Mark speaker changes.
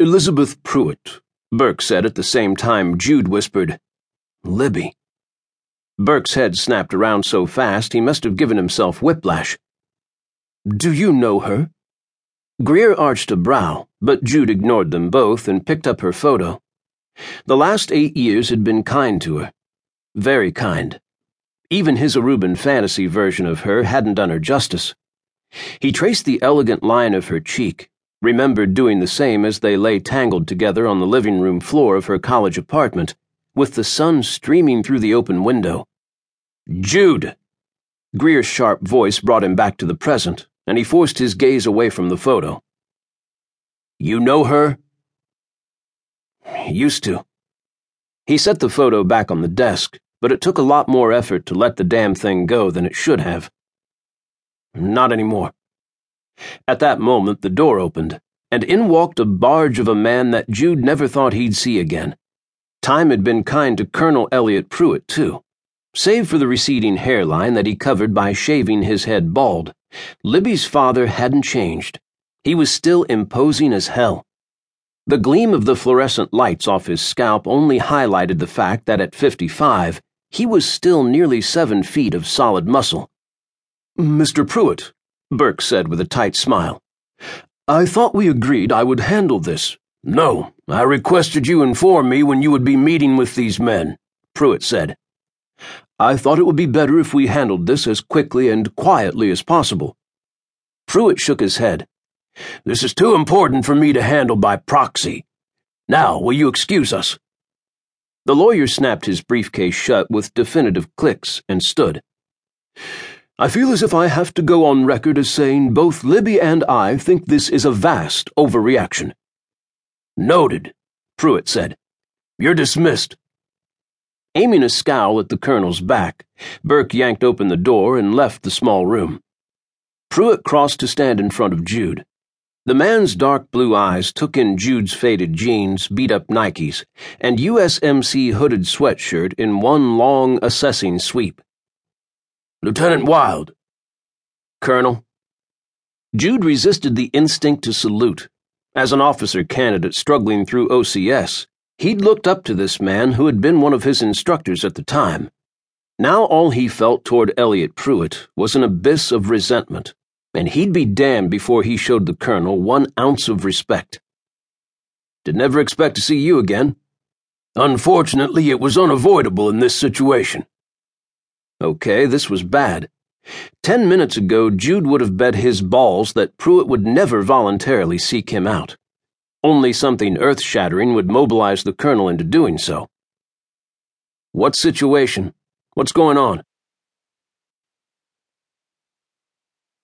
Speaker 1: Elizabeth Pruitt, Burke said at the same time Jude whispered, Libby. Burke's head snapped around so fast he must have given himself whiplash. Do you know her? Greer arched a brow, but Jude ignored them both and picked up her photo. The last eight years had been kind to her. Very kind. Even his Aruban fantasy version of her hadn't done her justice. He traced the elegant line of her cheek, remembered doing the same as they lay tangled together on the living room floor of her college apartment with the sun streaming through the open window. Jude! Greer's sharp voice brought him back to the present, and he forced his gaze away from the photo. You know her? Used to. He set the photo back on the desk, but it took a lot more effort to let the damn thing go than it should have. Not anymore. At that moment, the door opened, and in walked a barge of a man that Jude never thought he'd see again. Time had been kind to Colonel Elliot Pruitt, too. Save for the receding hairline that he covered by shaving his head bald, Libby's father hadn't changed. He was still imposing as hell. The gleam of the fluorescent lights off his scalp only highlighted the fact that at 55, he was still nearly seven feet of solid muscle. Mr. Pruitt, Burke said with a tight smile, I thought we agreed I would handle this.
Speaker 2: No, I requested you inform me when you would be meeting with these men, Pruitt said.
Speaker 1: I thought it would be better if we handled this as quickly and quietly as possible.
Speaker 2: Pruitt shook his head. This is too important for me to handle by proxy. Now, will you excuse us?
Speaker 1: The lawyer snapped his briefcase shut with definitive clicks and stood. I feel as if I have to go on record as saying both Libby and I think this is a vast overreaction.
Speaker 2: Noted, Pruitt said. You're dismissed.
Speaker 1: Aiming a scowl at the colonel's back, Burke yanked open the door and left the small room. Pruitt crossed to stand in front of Jude. The man's dark blue eyes took in Jude's faded jeans, beat up Nikes, and USMC hooded sweatshirt in one long assessing sweep.
Speaker 2: Lieutenant Wilde.
Speaker 1: Colonel. Jude resisted the instinct to salute as an officer candidate struggling through OCS, he'd looked up to this man who had been one of his instructors at the time. Now all he felt toward Elliot Pruitt was an abyss of resentment, and he'd be damned before he showed the colonel one ounce of respect. Did never expect to see you again.
Speaker 2: Unfortunately, it was unavoidable in this situation.
Speaker 1: Okay, this was bad. Ten minutes ago, Jude would have bet his balls that Pruitt would never voluntarily seek him out. Only something earth shattering would mobilize the colonel into doing so. What situation? What's going on?